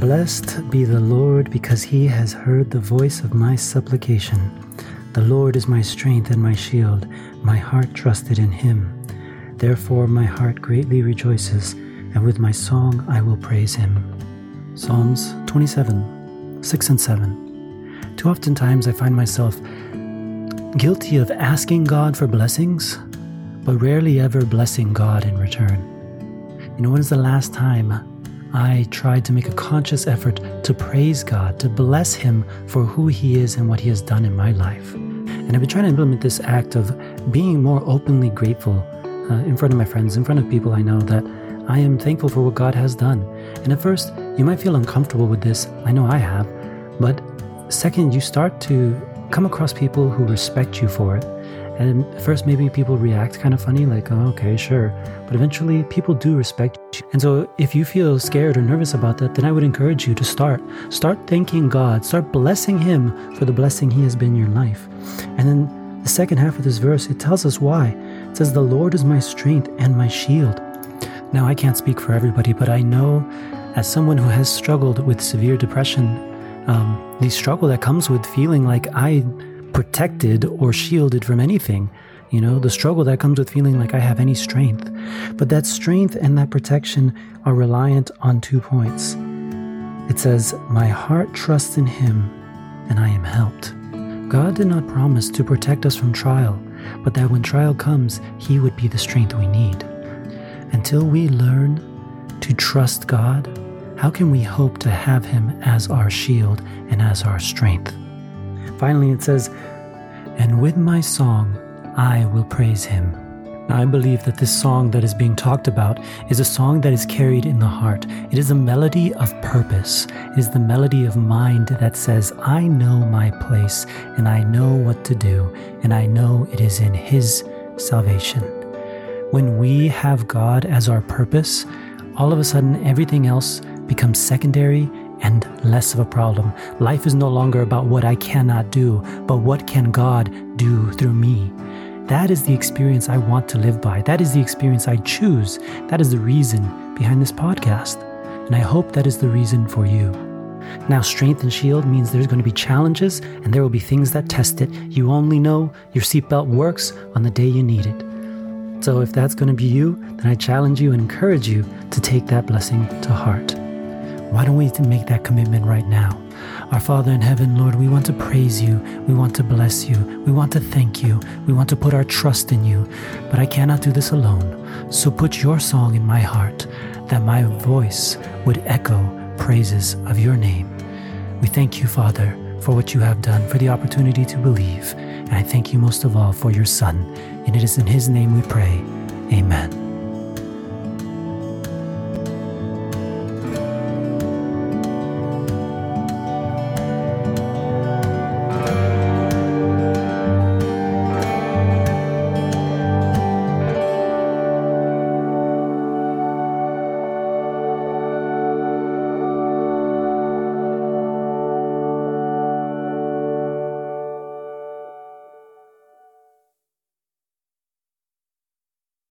Blessed be the Lord because he has heard the voice of my supplication. The Lord is my strength and my shield. My heart trusted in him. Therefore, my heart greatly rejoices, and with my song I will praise him. Psalms 27 6 and 7. Too often times I find myself guilty of asking God for blessings, but rarely ever blessing God in return. You know, when is the last time I tried to make a conscious effort to praise God, to bless Him for who He is and what He has done in my life? And I've been trying to implement this act of being more openly grateful uh, in front of my friends, in front of people I know that I am thankful for what God has done. And at first, you might feel uncomfortable with this. I know I have. But second, you start to come across people who respect you for it. And at first, maybe people react kind of funny, like, oh, okay, sure. But eventually, people do respect you. And so, if you feel scared or nervous about that, then I would encourage you to start. Start thanking God. Start blessing Him for the blessing He has been in your life. And then the second half of this verse, it tells us why. It says, The Lord is my strength and my shield. Now, I can't speak for everybody, but I know as someone who has struggled with severe depression um, the struggle that comes with feeling like I protected or shielded from anything. You know, the struggle that comes with feeling like I have any strength. But that strength and that protection are reliant on two points. It says, My heart trusts in him, and I am helped. God did not promise to protect us from trial, but that when trial comes, he would be the strength we need. Until we learn to trust God, how can we hope to have him as our shield and as our strength? Finally, it says, And with my song, I will praise him. Now, I believe that this song that is being talked about is a song that is carried in the heart. It is a melody of purpose. It is the melody of mind that says, I know my place and I know what to do, and I know it is in His salvation. When we have God as our purpose, all of a sudden everything else becomes secondary and less of a problem. Life is no longer about what I cannot do, but what can God do through me. That is the experience I want to live by. That is the experience I choose. That is the reason behind this podcast. And I hope that is the reason for you. Now, strength and shield means there's going to be challenges and there will be things that test it. You only know your seatbelt works on the day you need it. So, if that's going to be you, then I challenge you and encourage you to take that blessing to heart. Why don't we make that commitment right now? Our Father in heaven, Lord, we want to praise you. We want to bless you. We want to thank you. We want to put our trust in you. But I cannot do this alone. So put your song in my heart that my voice would echo praises of your name. We thank you, Father, for what you have done, for the opportunity to believe. And I thank you most of all for your Son. And it is in his name we pray. Amen.